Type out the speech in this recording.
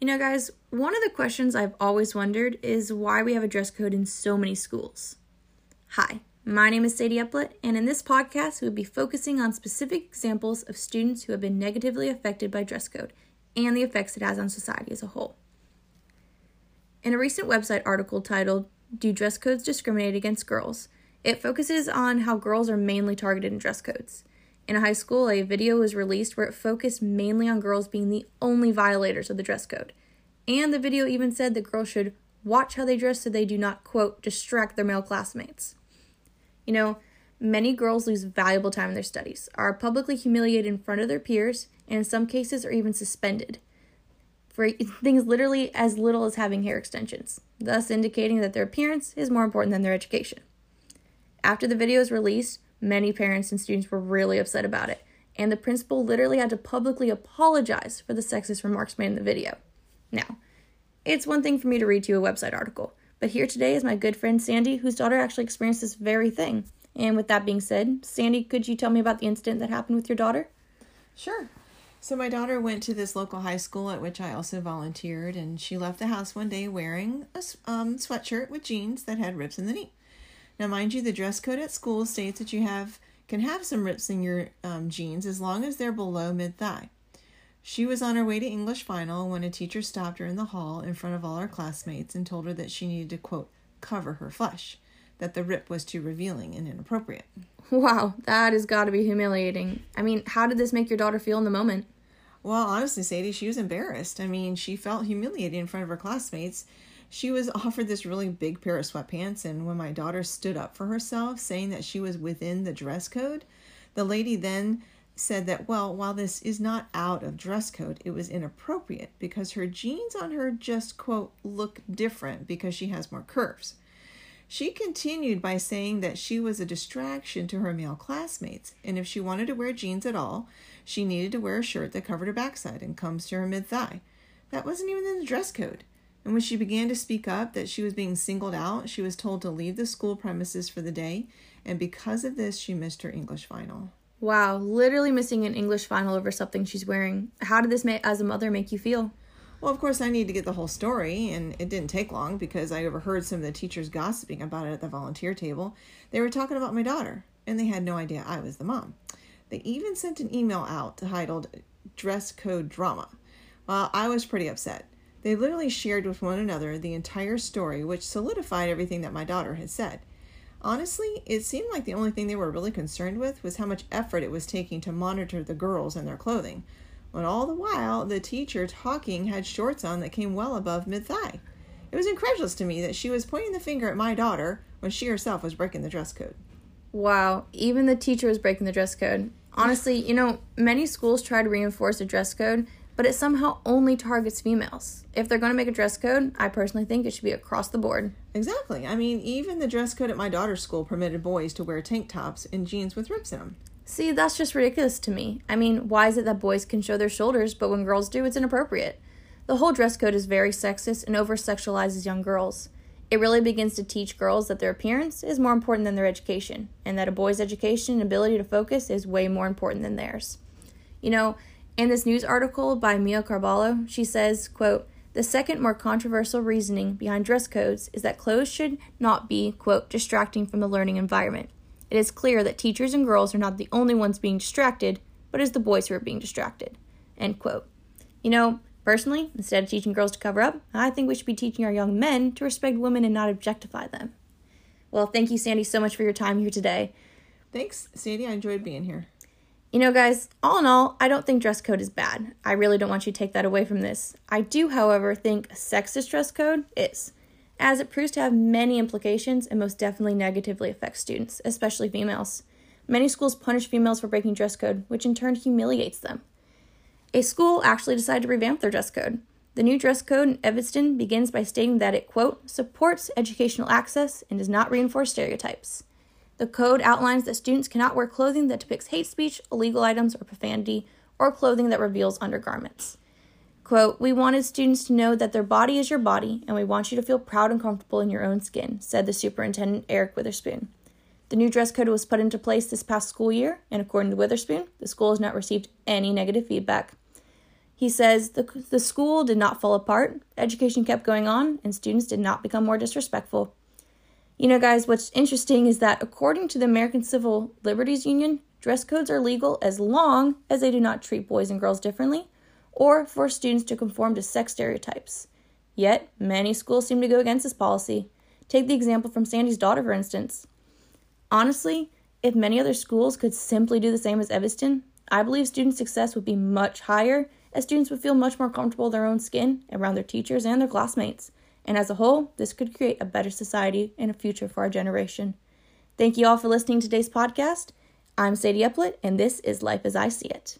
You know, guys, one of the questions I've always wondered is why we have a dress code in so many schools. Hi, my name is Sadie Uplet, and in this podcast, we'll be focusing on specific examples of students who have been negatively affected by dress code and the effects it has on society as a whole. In a recent website article titled, Do Dress Codes Discriminate Against Girls? it focuses on how girls are mainly targeted in dress codes. In high school, a video was released where it focused mainly on girls being the only violators of the dress code. And the video even said that girls should watch how they dress so they do not, quote, distract their male classmates. You know, many girls lose valuable time in their studies, are publicly humiliated in front of their peers, and in some cases are even suspended for things literally as little as having hair extensions, thus indicating that their appearance is more important than their education. After the video was released, Many parents and students were really upset about it, and the principal literally had to publicly apologize for the sexist remarks made in the video. Now, it's one thing for me to read to you a website article, but here today is my good friend Sandy, whose daughter actually experienced this very thing. And with that being said, Sandy, could you tell me about the incident that happened with your daughter? Sure. So, my daughter went to this local high school at which I also volunteered, and she left the house one day wearing a um, sweatshirt with jeans that had rips in the knee. Now, mind you, the dress code at school states that you have can have some rips in your um, jeans as long as they're below mid thigh. She was on her way to English final when a teacher stopped her in the hall in front of all her classmates and told her that she needed to, quote, cover her flesh, that the rip was too revealing and inappropriate. Wow, that has got to be humiliating. I mean, how did this make your daughter feel in the moment? Well, honestly, Sadie, she was embarrassed. I mean, she felt humiliated in front of her classmates she was offered this really big pair of sweatpants, and when my daughter stood up for herself, saying that she was within the dress code, the lady then said that, well, while this is not out of dress code, it was inappropriate because her jeans on her just, quote, look different because she has more curves. She continued by saying that she was a distraction to her male classmates, and if she wanted to wear jeans at all, she needed to wear a shirt that covered her backside and comes to her mid thigh. That wasn't even in the dress code. And when she began to speak up that she was being singled out, she was told to leave the school premises for the day, and because of this, she missed her English final. Wow, literally missing an English final over something she's wearing. How did this, make, as a mother, make you feel? Well, of course, I need to get the whole story, and it didn't take long because I overheard some of the teachers gossiping about it at the volunteer table. They were talking about my daughter, and they had no idea I was the mom. They even sent an email out titled Dress Code Drama. Well, I was pretty upset. They literally shared with one another the entire story, which solidified everything that my daughter had said. Honestly, it seemed like the only thing they were really concerned with was how much effort it was taking to monitor the girls and their clothing, when all the while the teacher talking had shorts on that came well above mid thigh. It was incredulous to me that she was pointing the finger at my daughter when she herself was breaking the dress code. Wow, even the teacher was breaking the dress code. Honestly, you know, many schools try to reinforce a dress code, but it somehow only targets females. If they're going to make a dress code, I personally think it should be across the board. Exactly. I mean, even the dress code at my daughter's school permitted boys to wear tank tops and jeans with rips in them. See, that's just ridiculous to me. I mean, why is it that boys can show their shoulders, but when girls do, it's inappropriate? The whole dress code is very sexist and over sexualizes young girls. It really begins to teach girls that their appearance is more important than their education, and that a boy's education and ability to focus is way more important than theirs. You know, in this news article by Mia Carballo, she says, quote, the second more controversial reasoning behind dress codes is that clothes should not be, quote, distracting from the learning environment. It is clear that teachers and girls are not the only ones being distracted, but it's the boys who are being distracted. End quote. You know, personally, instead of teaching girls to cover up, I think we should be teaching our young men to respect women and not objectify them. Well, thank you, Sandy, so much for your time here today. Thanks, Sandy. I enjoyed being here. You know, guys, all in all, I don't think dress code is bad. I really don't want you to take that away from this. I do, however, think sexist dress code is, as it proves to have many implications and most definitely negatively affects students, especially females. Many schools punish females for breaking dress code, which in turn humiliates them. A school actually decided to revamp their dress code. The new dress code in Evanston begins by stating that it, quote, supports educational access and does not reinforce stereotypes. The code outlines that students cannot wear clothing that depicts hate speech, illegal items, or profanity, or clothing that reveals undergarments. Quote, We wanted students to know that their body is your body, and we want you to feel proud and comfortable in your own skin, said the superintendent, Eric Witherspoon. The new dress code was put into place this past school year, and according to Witherspoon, the school has not received any negative feedback. He says the, the school did not fall apart, education kept going on, and students did not become more disrespectful. You know, guys, what's interesting is that according to the American Civil Liberties Union, dress codes are legal as long as they do not treat boys and girls differently or force students to conform to sex stereotypes. Yet, many schools seem to go against this policy. Take the example from Sandy's daughter, for instance. Honestly, if many other schools could simply do the same as Evanston, I believe student success would be much higher as students would feel much more comfortable in their own skin around their teachers and their classmates. And as a whole, this could create a better society and a future for our generation. Thank you all for listening to today's podcast. I'm Sadie Uplet, and this is Life as I See It.